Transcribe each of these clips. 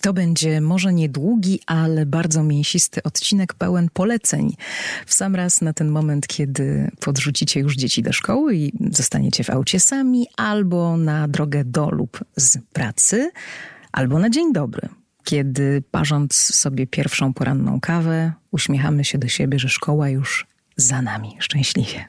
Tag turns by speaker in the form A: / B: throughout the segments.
A: To będzie może niedługi, ale bardzo mięsisty odcinek pełen poleceń. W sam raz na ten moment, kiedy podrzucicie już dzieci do szkoły i zostaniecie w aucie sami, albo na drogę do lub z pracy, albo na dzień dobry, kiedy parząc sobie pierwszą poranną kawę, uśmiechamy się do siebie, że szkoła już za nami szczęśliwie.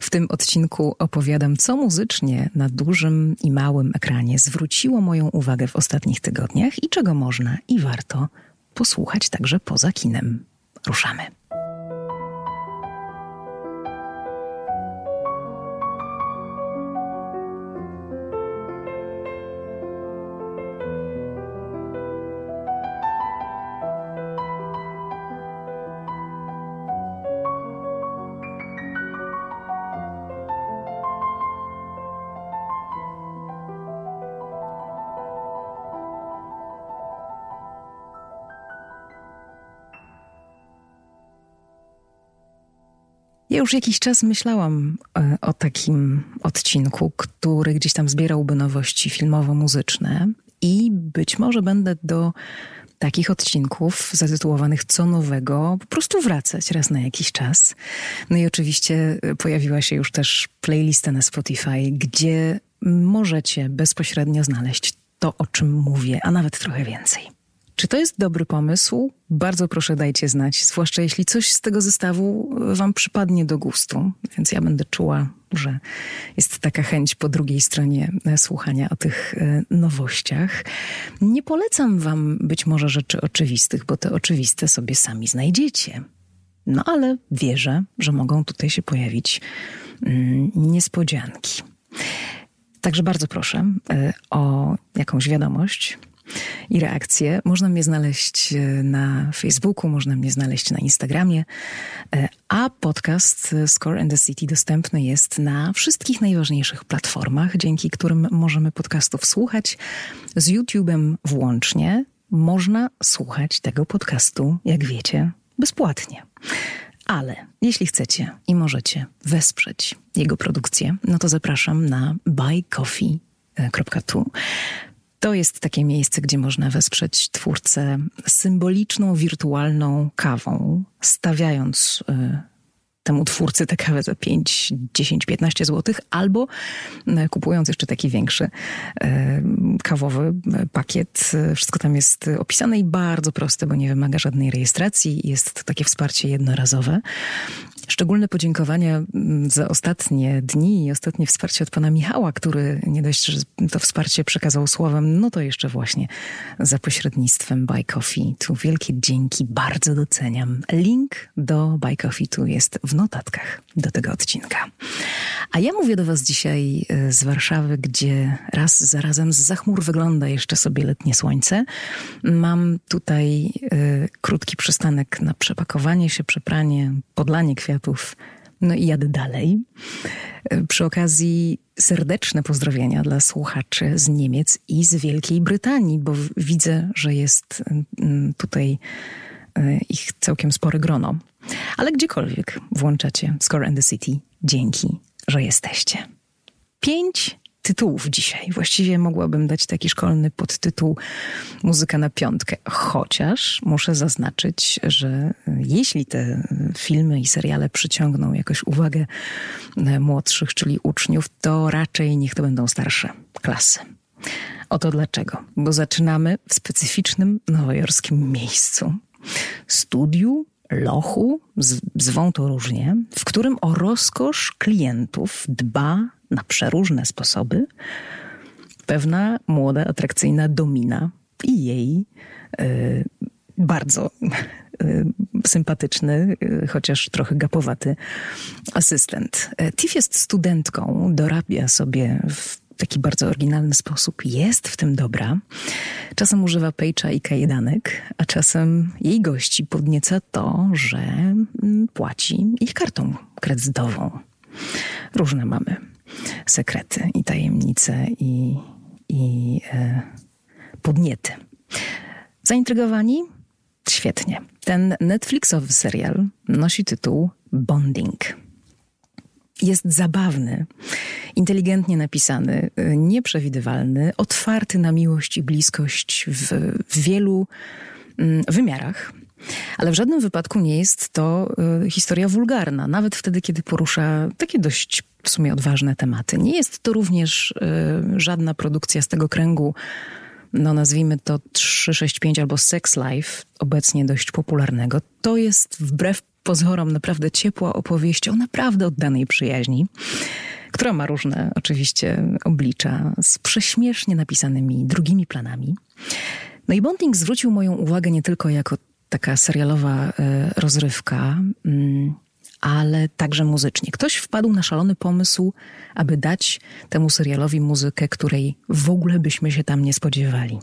A: W tym odcinku opowiadam, co muzycznie na dużym i małym ekranie zwróciło moją uwagę w ostatnich tygodniach i czego można i warto posłuchać także poza kinem. Ruszamy. Już jakiś czas myślałam e, o takim odcinku, który gdzieś tam zbierałby nowości filmowo-muzyczne i być może będę do takich odcinków zatytułowanych Co nowego po prostu wracać raz na jakiś czas. No i oczywiście e, pojawiła się już też playlista na Spotify, gdzie możecie bezpośrednio znaleźć to, o czym mówię, a nawet trochę więcej. Czy to jest dobry pomysł? Bardzo proszę dajcie znać, zwłaszcza jeśli coś z tego zestawu Wam przypadnie do gustu. Więc ja będę czuła, że jest taka chęć po drugiej stronie e, słuchania o tych e, nowościach. Nie polecam Wam być może rzeczy oczywistych, bo te oczywiste sobie sami znajdziecie. No ale wierzę, że mogą tutaj się pojawić mm, niespodzianki. Także bardzo proszę e, o jakąś wiadomość i reakcje. Można mnie znaleźć e, na Facebooku, można mnie znaleźć na Instagramie, e, a podcast Score and the City dostępny jest na wszystkich najważniejszych platformach, dzięki którym możemy podcastów słuchać. Z YouTube'em włącznie można słuchać tego podcastu, jak wiecie, bezpłatnie. Ale jeśli chcecie i możecie wesprzeć jego produkcję, no to zapraszam na buycoffee.tu. To jest takie miejsce, gdzie można wesprzeć twórcę symboliczną, wirtualną kawą, stawiając y, temu twórcy tę kawę za 5, 10, 15 zł, albo e, kupując jeszcze taki większy e, kawowy pakiet. Wszystko tam jest opisane i bardzo proste, bo nie wymaga żadnej rejestracji. Jest to takie wsparcie jednorazowe. Szczególne podziękowania mm, za ostatnie dni i ostatnie wsparcie od pana Michała, który nie dość, że to wsparcie przekazał słowem, no to jeszcze właśnie za pośrednictwem Buy Coffee. Tu wielkie dzięki, bardzo doceniam. Link do Buy Coffee tu jest w notatkach do tego odcinka. A ja mówię do was dzisiaj e, z Warszawy, gdzie raz za razem z zachmur wygląda jeszcze sobie letnie słońce. Mam tutaj y, krótki przystanek na przepakowanie się, przepranie, podlanie kwiatów, No i jadę dalej. Przy okazji serdeczne pozdrowienia dla słuchaczy z Niemiec i z Wielkiej Brytanii, bo widzę, że jest mm, tutaj e, ich całkiem spore grono. Ale gdziekolwiek włączacie Score and the City, dzięki, że jesteście. Pięć tytułów dzisiaj. Właściwie mogłabym dać taki szkolny podtytuł Muzyka na piątkę. Chociaż muszę zaznaczyć, że jeśli te filmy i seriale przyciągną jakoś uwagę młodszych, czyli uczniów, to raczej niech to będą starsze klasy. Oto dlaczego. Bo zaczynamy w specyficznym nowojorskim miejscu. Studiu lochu, zwą to różnie, w którym o rozkosz klientów dba na przeróżne sposoby pewna młoda, atrakcyjna domina i jej y, bardzo y, sympatyczny, y, chociaż trochę gapowaty asystent. Tiff jest studentką, dorabia sobie w taki bardzo oryginalny sposób, jest w tym dobra. Czasem używa pejcza i kajdanek, a czasem jej gości podnieca to, że mm, płaci ich kartą kredytową. Różne mamy sekrety i tajemnice i, i e, podniety. Zaintrygowani? Świetnie. Ten Netflixowy serial nosi tytuł Bonding. jest zabawny, inteligentnie napisany, nieprzewidywalny, otwarty na miłość i bliskość w, w wielu mm, wymiarach. Ale w żadnym wypadku nie jest to y, historia wulgarna, nawet wtedy, kiedy porusza takie dość w sumie odważne tematy. Nie jest to również y, żadna produkcja z tego kręgu, no nazwijmy to 365 albo Sex Life, obecnie dość popularnego. To jest wbrew pozorom naprawdę ciepła opowieść o naprawdę oddanej przyjaźni która ma różne oczywiście oblicza, z prześmiesznie napisanymi drugimi planami. No i Bonding zwrócił moją uwagę nie tylko jako taka serialowa e, rozrywka, mm, ale także muzycznie. Ktoś wpadł na szalony pomysł, aby dać temu serialowi muzykę, której w ogóle byśmy się tam nie spodziewali.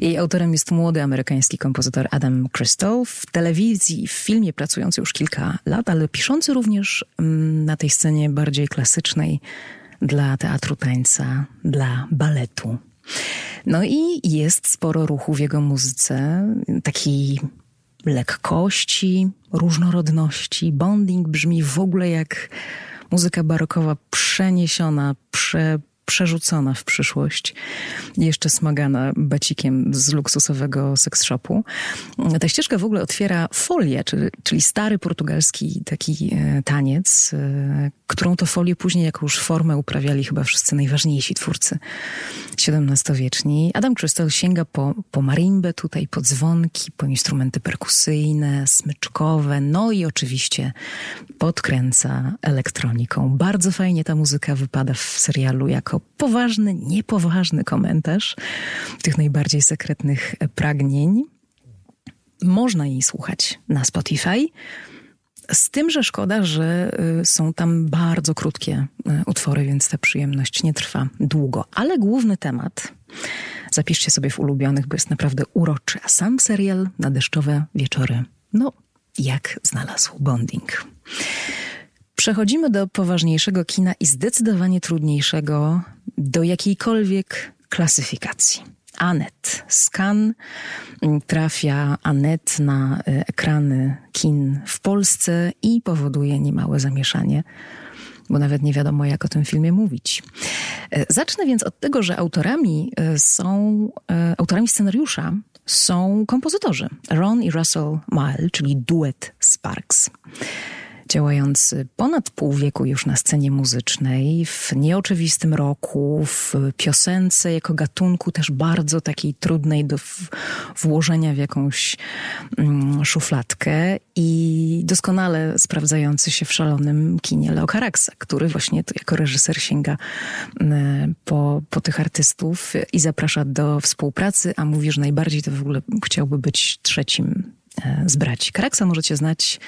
A: Jej autorem jest młody amerykański kompozytor Adam Crystal, w telewizji, w filmie pracujący już kilka lat, ale piszący również mm, na tej scenie bardziej klasycznej dla teatru tańca, dla baletu. No i jest sporo ruchu w jego muzyce, taki lekkości, różnorodności. Bonding brzmi w ogóle jak muzyka barokowa przeniesiona, prze, przerzucona w przyszłość, jeszcze smagana bacikiem z luksusowego seks shopu. Ta ścieżka w ogóle otwiera folię, czyli, czyli stary portugalski taki e, taniec, e, którą to folię później jako już formę uprawiali chyba wszyscy najważniejsi twórcy XVII-wieczni. Adam Crystal sięga po, po marimbę tutaj, po dzwonki, po instrumenty perkusyjne, smyczkowe, no i oczywiście podkręca elektroniką. Bardzo fajnie ta muzyka wypada w serialu jako poważny, niepoważny komentarz tych najbardziej sekretnych pragnień. Można jej słuchać na Spotify. Z tym, że szkoda, że y, są tam bardzo krótkie y, utwory, więc ta przyjemność nie trwa długo. Ale główny temat zapiszcie sobie w ulubionych, bo jest naprawdę uroczy. A sam serial na deszczowe wieczory, no jak znalazł bonding. Przechodzimy do poważniejszego kina i zdecydowanie trudniejszego do jakiejkolwiek klasyfikacji. Anet. Skan trafia Anet na e, ekrany kin w Polsce i powoduje niemałe zamieszanie, bo nawet nie wiadomo, jak o tym filmie mówić. E, zacznę więc od tego, że autorami e, są, autorami scenariusza są kompozytorzy Ron i Russell Mile, czyli duet Sparks działający ponad pół wieku już na scenie muzycznej, w nieoczywistym roku, w piosence jako gatunku też bardzo takiej trudnej do włożenia w jakąś mm, szufladkę i doskonale sprawdzający się w szalonym kinie Leo Caraxa, który właśnie jako reżyser sięga mm, po, po tych artystów i zaprasza do współpracy, a mówi, że najbardziej to w ogóle chciałby być trzecim e, z braci. Caraxa możecie znać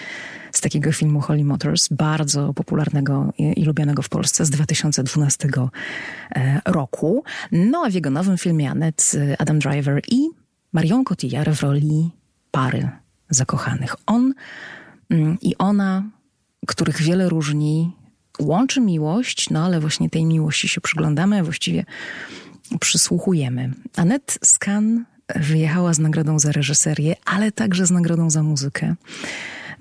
A: z takiego filmu Holy Motors, bardzo popularnego i, i lubianego w Polsce z 2012 e, roku. No a w jego nowym filmie Anet, e, Adam Driver i Marion Cotillard w roli pary zakochanych. On mm, i ona, których wiele różni, łączy miłość, no ale właśnie tej miłości się przyglądamy, a właściwie przysłuchujemy. Anet Skan wyjechała z nagrodą za reżyserię, ale także z nagrodą za muzykę.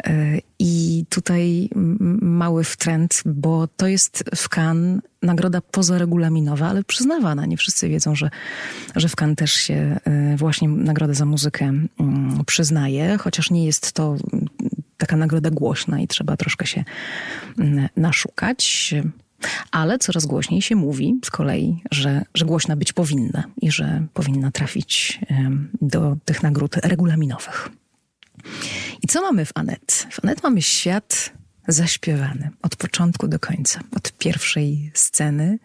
A: E, I tutaj mały wtręt, bo to jest w Cannes nagroda pozaregulaminowa, ale przyznawana. Nie wszyscy wiedzą, że, że w Cannes też się e, właśnie nagrodę za muzykę mm, przyznaje, chociaż nie jest to taka nagroda głośna i trzeba troszkę się naszukać. Ale coraz głośniej się mówi z kolei, że, że głośna być powinna i że powinna trafić do tych nagród regulaminowych. I co mamy w Anet? W Anet mamy świat zaśpiewany od początku do końca, od pierwszej sceny.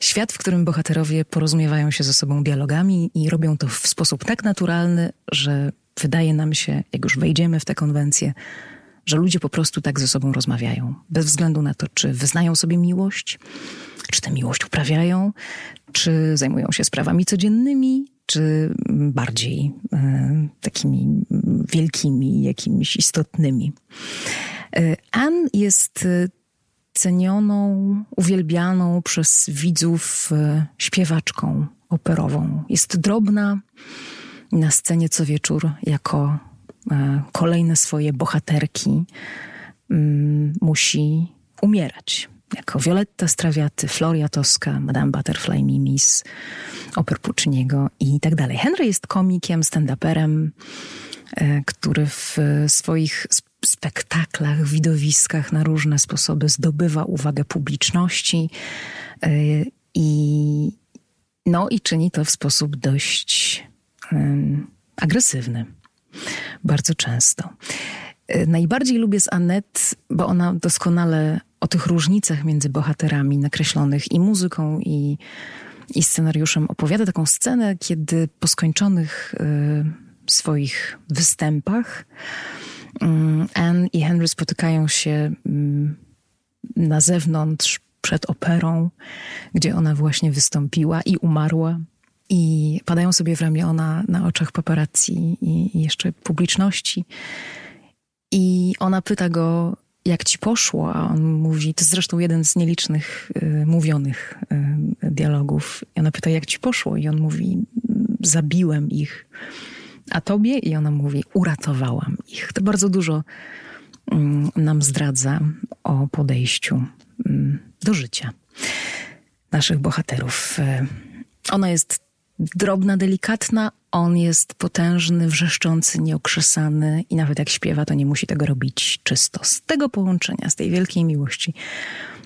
A: Świat, w którym bohaterowie porozumiewają się ze sobą dialogami i robią to w sposób tak naturalny, że wydaje nam się, jak już wejdziemy w tę konwencję, że ludzie po prostu tak ze sobą rozmawiają. Bez względu na to, czy wyznają sobie miłość, czy tę miłość uprawiają, czy zajmują się sprawami codziennymi, czy bardziej e, takimi wielkimi, jakimiś istotnymi. E, Anne jest e, cenioną, uwielbianą przez widzów śpiewaczką operową. Jest drobna na scenie co wieczór jako kolejne swoje bohaterki mm, musi umierać. Jako Violetta Strawiaty, Floria Tosca, Madame Butterfly Mimis, oper Pucciniego i tak dalej. Henry jest komikiem, stand-uperem, e, który w swoich spektaklach, widowiskach na różne sposoby zdobywa uwagę publiczności e, i, no, i czyni to w sposób dość agresywny. Bardzo często. E, najbardziej lubię z Anet, bo ona doskonale o tych różnicach między bohaterami nakreślonych i muzyką, i, i scenariuszem opowiada taką scenę, kiedy po skończonych y, swoich występach y, Anne i Henry spotykają się y, na zewnątrz przed operą, gdzie ona właśnie wystąpiła i umarła. I padają sobie w ramiona na oczach paparazzi i, jeszcze publiczności. I ona pyta go, jak ci poszło, a on mówi, to zresztą jeden z nielicznych y, mówionych y, dialogów. I ona pyta, jak ci poszło? I on mówi, zabiłem ich. A tobie? I ona mówi, uratowałam ich. To bardzo dużo y, nam zdradza o podejściu mm, do życia naszych bohaterów. Y, ona jest drobna, delikatna, on jest potężny, wrzeszczący, nieokrzesany i nawet jak śpiewa, to nie musi tego robić czysto. Z tego połączenia, z tej wielkiej miłości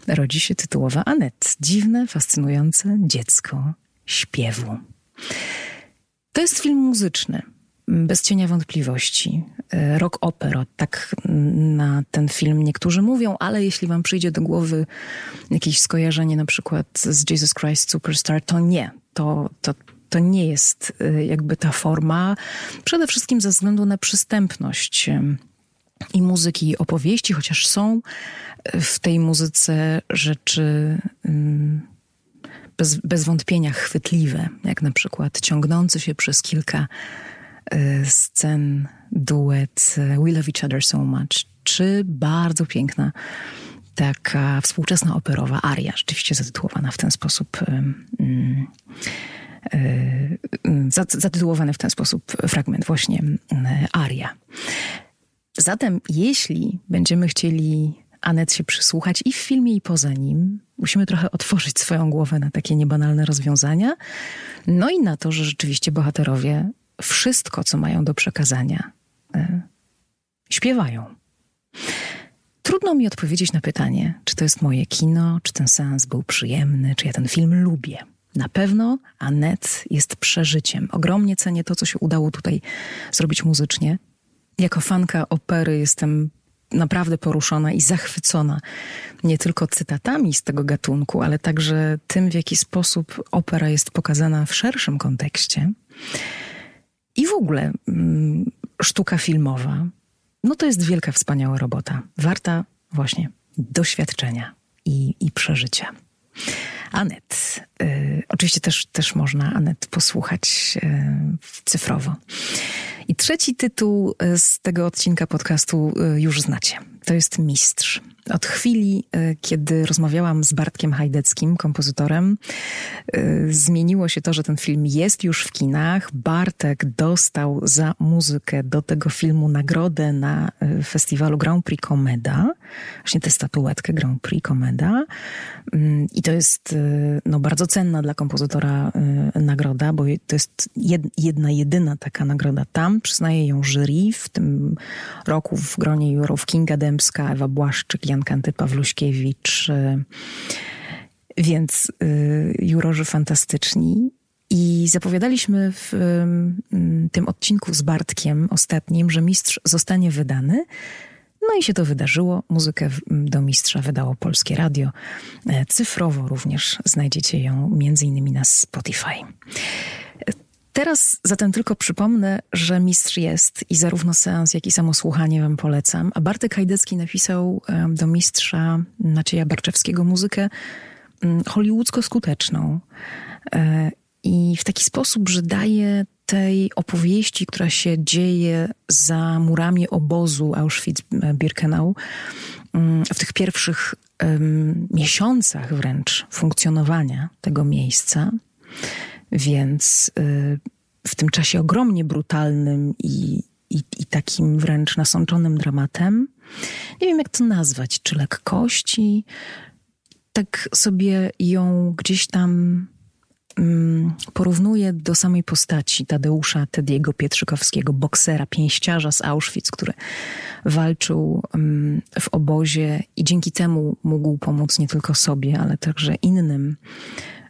A: rodzi się tytułowa Anet. Dziwne, fascynujące dziecko śpiewu. To jest film muzyczny, bez cienia wątpliwości. Rock opera, tak na ten film niektórzy mówią, ale jeśli wam przyjdzie do głowy jakieś skojarzenie na przykład z Jesus Christ Superstar, to nie. To, to to nie jest y, jakby ta forma, przede wszystkim ze względu na przystępność y, i muzyki, i opowieści, chociaż są y, w tej muzyce rzeczy bez, bez wątpienia chwytliwe, jak na przykład ciągnący się przez kilka scen duet We Love Each Other So Much, czy bardzo piękna taka współczesna operowa aria, rzeczywiście zatytułowana w ten sposób. E, zatytułowany w ten sposób fragment, właśnie aria. Zatem, jeśli będziemy chcieli Anet się przysłuchać i w filmie, i poza nim, musimy trochę otworzyć swoją głowę na takie niebanalne rozwiązania, no i na to, że rzeczywiście bohaterowie wszystko, co mają do przekazania, e, śpiewają. Trudno mi odpowiedzieć na pytanie, czy to jest moje kino, czy ten seans był przyjemny, czy ja ten film lubię. Na pewno Anet jest przeżyciem. Ogromnie cenię to, co się udało tutaj zrobić muzycznie. Jako fanka opery jestem naprawdę poruszona i zachwycona nie tylko cytatami z tego gatunku, ale także tym, w jaki sposób opera jest pokazana w szerszym kontekście. I w ogóle mm, sztuka filmowa, no to jest wielka, wspaniała robota. Warta właśnie doświadczenia i, i przeżycia. Anet. Y, oczywiście też, też można Anet posłuchać y, cyfrowo. I trzeci tytuł y, z tego odcinka podcastu y, już znacie. To jest Mistrz. Od chwili, y, kiedy rozmawiałam z Bartkiem Hajdeckim, kompozytorem, zmieniło się to, że ten film jest już w kinach. Bartek dostał za muzykę do tego filmu nagrodę na festiwalu Grand Prix Comeda. Właśnie tę statuetkę Grand Prix Comeda. Mm, I to jest no, bardzo cenna dla kompozytora nagroda, bo to jest jedna, jedyna taka nagroda tam Przyznaje ją jury. W tym roku w gronie jurów Kinga Dębska, Ewa Błaszczyk, Jan Kanty Pawluśkiewicz. Y, więc y, jurorzy fantastyczni. I zapowiadaliśmy w y, tym odcinku z Bartkiem ostatnim, że mistrz zostanie wydany. No i się to wydarzyło. Muzykę do mistrza wydało Polskie Radio. E, cyfrowo również znajdziecie ją między innymi na Spotify. Teraz zatem tylko przypomnę, że mistrz jest i zarówno seans, jak i samo słuchanie wam polecam. A Bartek Hajdecki napisał do mistrza Macieja Barczewskiego muzykę mm, hollywoodzko skuteczną. E, I w taki sposób, że daje tej opowieści, która się dzieje za murami obozu Auschwitz-Birkenau, mm, w tych pierwszych miesiącach wręcz funkcjonowania tego miejsca, więc y, w tym czasie ogromnie brutalnym i, i, i takim wręcz nasączonym dramatem, nie wiem jak to nazwać, czy lekkości. Tak sobie ją gdzieś tam um, porównuję do samej postaci Tadeusza Tediego Pietrzykowskiego, boksera, pięściarza z Auschwitz, który walczył um, w obozie i dzięki temu mógł pomóc nie tylko sobie, ale także innym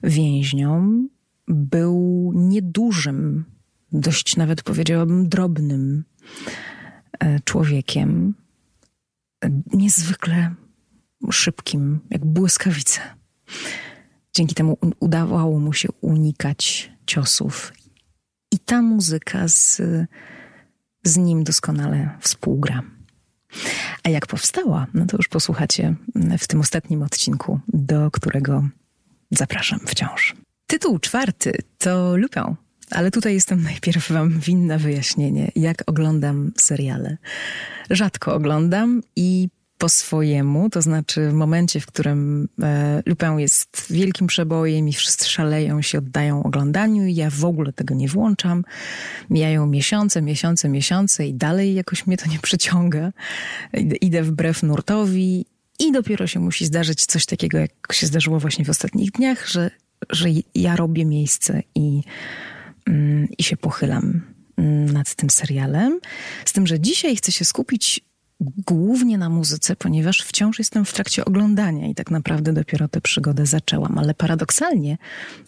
A: więźniom. Był niedużym, dość nawet powiedziałabym drobnym e, człowiekiem, niezwykle szybkim, jak błyskawice. Dzięki temu udawało mu się unikać ciosów. I ta muzyka z, z nim doskonale współgra. A jak powstała, no to już posłuchacie w tym ostatnim odcinku, do którego zapraszam wciąż. Tytuł czwarty to Lupin, ale tutaj jestem najpierw wam winna wyjaśnienie, jak oglądam seriale. Rzadko oglądam i po swojemu, to znaczy w momencie, w którym e, jest wielkim przebojem i wszyscy szaleją się, oddają oglądaniu i ja w ogóle tego nie włączam. Mijają miesiące, miesiące, miesiące i dalej jakoś mnie to nie przyciąga. Idę wbrew nurtowi i dopiero się musi zdarzyć coś takiego, jak się zdarzyło właśnie w ostatnich dniach, że, że ja robię miejsce i, mm, i się pochylam mm, nad tym serialem. Z tym, że dzisiaj chcę się skupić głównie na muzyce, ponieważ wciąż jestem w trakcie oglądania i tak naprawdę dopiero tę przygodę zaczęłam. Ale paradoksalnie,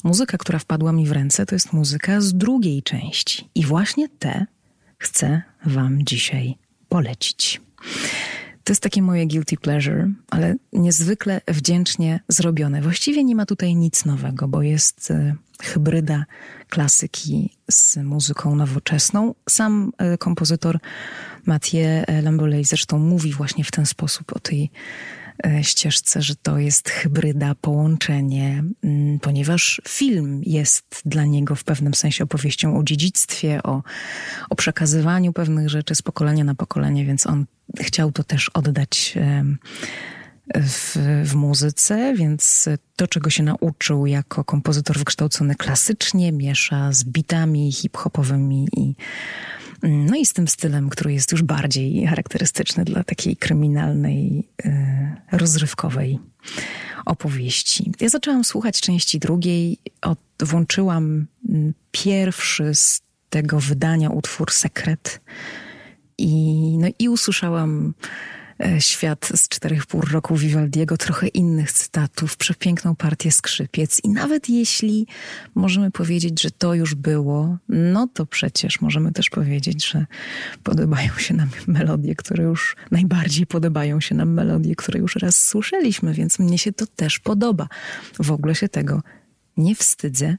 A: muzyka, która wpadła mi w ręce, to jest muzyka z drugiej części. I właśnie tę chcę Wam dzisiaj polecić. To jest takie moje guilty pleasure, ale niezwykle wdzięcznie zrobione. Właściwie nie ma tutaj nic nowego, bo jest e, hybryda klasyki z muzyką nowoczesną. Sam e, kompozytor Mathieu Lamboley zresztą mówi właśnie w ten sposób o tej ścieżce, że to jest hybryda, połączenie, mm, ponieważ film jest dla niego w pewnym sensie opowieścią o dziedzictwie, o, o przekazywaniu pewnych rzeczy z pokolenia na pokolenie, więc on chciał to też oddać w, w muzyce, więc to, czego się nauczył jako kompozytor wykształcony klasycznie, miesza z bitami hip-hopowymi i no i z tym stylem, który jest już bardziej charakterystyczny dla takiej kryminalnej, e, rozrywkowej opowieści. Ja zaczęłam słuchać części drugiej, od, włączyłam pierwszy z tego wydania utwór Sekret i, no, i usłyszałam świat z czterech pół roku Vivaldiego, trochę innych cytatów, przepiękną partię skrzypiec i nawet jeśli możemy powiedzieć, że to już było, no to przecież możemy też powiedzieć, że podobają się nam melodie, które już najbardziej podobają się nam melodie, które już raz słyszeliśmy, więc mnie się to też podoba. W ogóle się tego nie wstydzę.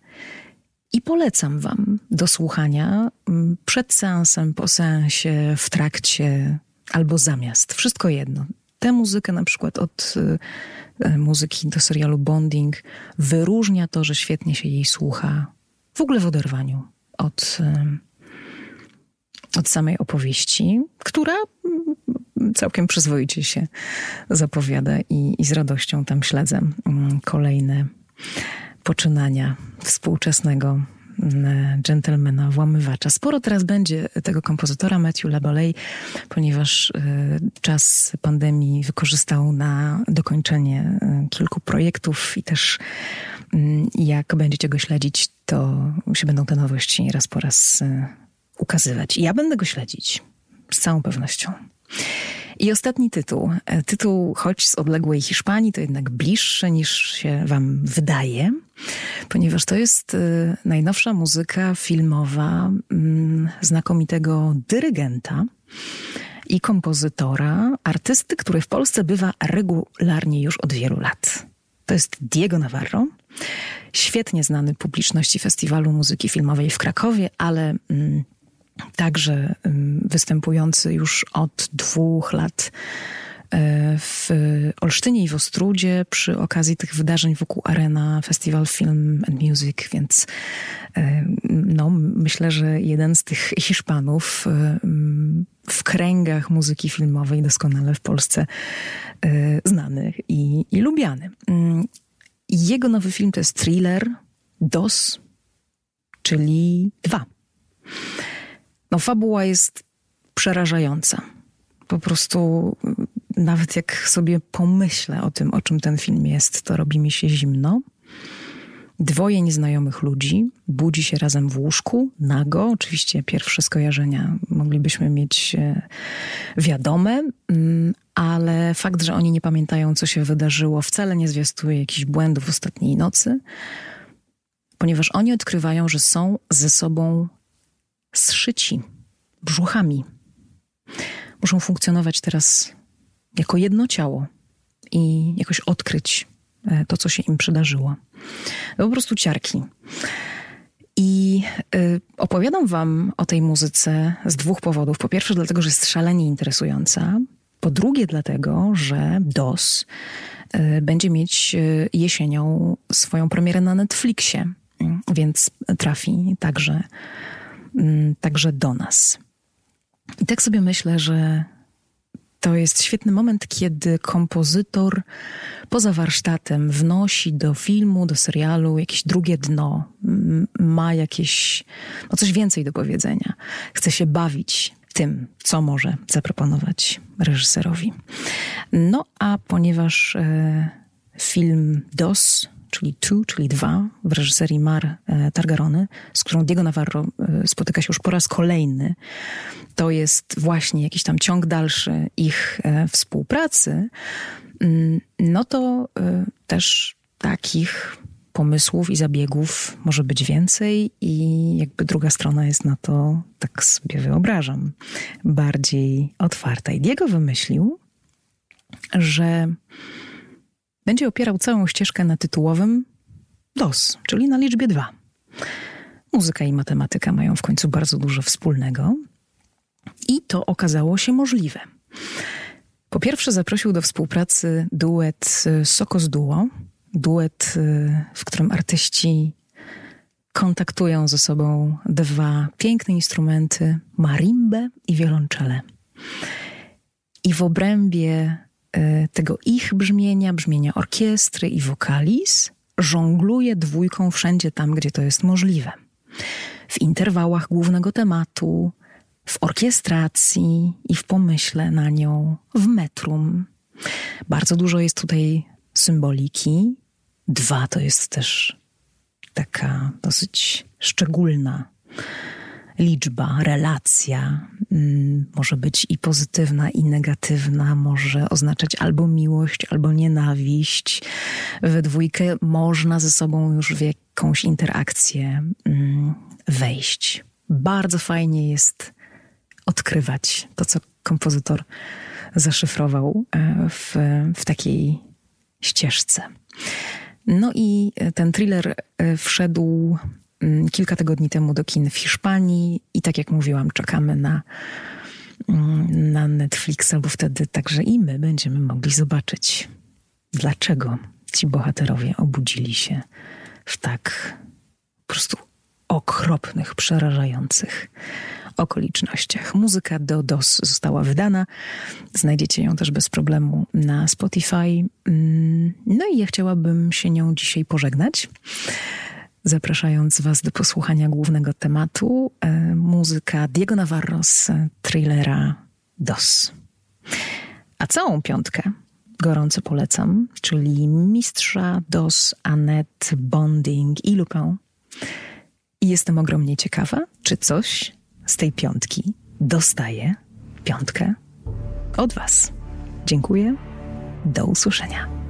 A: I polecam Wam do słuchania mm, przed seansem, po seansie, w trakcie, albo zamiast. Wszystko jedno. Tę muzykę na przykład od y, y, muzyki do serialu Bonding wyróżnia to, że świetnie się jej słucha w ogóle w oderwaniu od, y, od samej opowieści, która mm, całkiem przyzwoicie się zapowiada i, i z radością tam śledzę mm, kolejne poczynania współczesnego dżentelmena, włamywacza. Sporo teraz będzie tego kompozytora Matthew Laboley, ponieważ y, czas pandemii wykorzystał na dokończenie y, kilku projektów i też mm, jak będziecie go śledzić, to się będą te nowości raz po raz ukazywać. I ja będę go śledzić z całą pewnością. I ostatni tytuł. E, tytuł, choć z odległej Hiszpanii, to jednak bliższy niż się Wam wydaje, ponieważ to jest e, najnowsza muzyka filmowa mm, znakomitego dyrygenta i kompozytora, artysty, który w Polsce bywa regularnie już od wielu lat. To jest Diego Navarro, świetnie znany publiczności Festiwalu Muzyki Filmowej w Krakowie, ale mm, także występujący już od dwóch lat e, w Olsztynie i w Ostrudzie przy okazji tych wydarzeń wokół Arena Festival Film and Music, więc e, no, myślę, że jeden z tych Hiszpanów e, w kręgach muzyki filmowej doskonale w Polsce znany i, i lubiany. Mm, jego nowy film to jest thriller DOS, czyli dwa. No, fabuła jest przerażająca. Po prostu nawet jak sobie pomyślę o tym, o czym ten film jest, to robi mi się zimno. Dwoje nieznajomych ludzi budzi się razem w łóżku, nago. Oczywiście pierwsze skojarzenia moglibyśmy mieć e, wiadome, mm, ale fakt, że oni nie pamiętają, co się wydarzyło, wcale nie zwiastuje jakichś błędów ostatniej nocy, ponieważ oni odkrywają, że są ze sobą zszyci brzuchami. Muszą funkcjonować teraz jako jedno ciało i jakoś odkryć e, to, co się im przydarzyło. Po prostu ciarki. I y, opowiadam wam o tej muzyce z dwóch powodów. Po pierwsze, dlatego, że jest szalenie interesująca. Po drugie, dlatego, że DOS y, będzie mieć y, jesienią swoją premierę na Netflixie, więc trafi także, także do nas. I tak sobie myślę, że to jest świetny moment, kiedy kompozytor poza warsztatem wnosi do filmu, do serialu jakieś drugie dno, ma jakieś, no coś więcej do powiedzenia. Chce się bawić tym, co może zaproponować reżyserowi. No a ponieważ e, film DOS czyli Two, czyli dwa, w reżyserii Mar e, Targarony, z którą Diego Navarro e, spotyka się już po raz kolejny. To jest właśnie jakiś tam ciąg dalszy ich e, współpracy. Mm, no to też takich pomysłów i zabiegów może być więcej, i jakby druga strona jest na to, tak sobie wyobrażam, bardziej otwarta. I Diego wymyślił, że będzie opierał całą ścieżkę na tytułowym DOS, czyli na liczbie 2. Muzyka i matematyka mają w końcu bardzo dużo wspólnego i to okazało się możliwe. Po pierwsze zaprosił do współpracy duet Sokos Duo, duet, y, w którym artyści kontaktują ze sobą dwa piękne instrumenty, marimbę i wiolonczele. I w obrębie E, tego ich brzmienia, brzmienia orkiestry i wokalis, żongluje dwójką wszędzie tam, gdzie to jest możliwe. W interwałach głównego tematu, w orkiestracji i w pomyśle na nią, w metrum. Bardzo dużo jest tutaj symboliki. Dwa to jest też taka dosyć szczególna liczba, relacja mm, może być i pozytywna, i negatywna, może oznaczać albo miłość, albo nienawiść. We dwójkę można ze sobą już w jakąś interakcję mm, wejść. Bardzo fajnie jest odkrywać to, co kompozytor zaszyfrował e, w, w takiej ścieżce. No i ten thriller e, wszedł kilka tygodni temu do kin w Hiszpanii i tak jak mówiłam, czekamy na, mm, na Netflixa, bo wtedy także i my będziemy mogli zobaczyć, dlaczego ci bohaterowie obudzili się w tak po prostu okropnych, przerażających okolicznościach. Muzyka do DOS została wydana. Znajdziecie ją też bez problemu na Spotify. Mm, no i ja chciałabym się nią dzisiaj pożegnać zapraszając Was do posłuchania głównego tematu e, muzyka Diego Navarro z thrillera DOS. A całą piątkę gorąco polecam, czyli Mistrza, DOS, Annette, Bonding i Lupin. I jestem ogromnie ciekawa, czy coś z tej piątki dostaje piątkę od Was. Dziękuję. Do usłyszenia.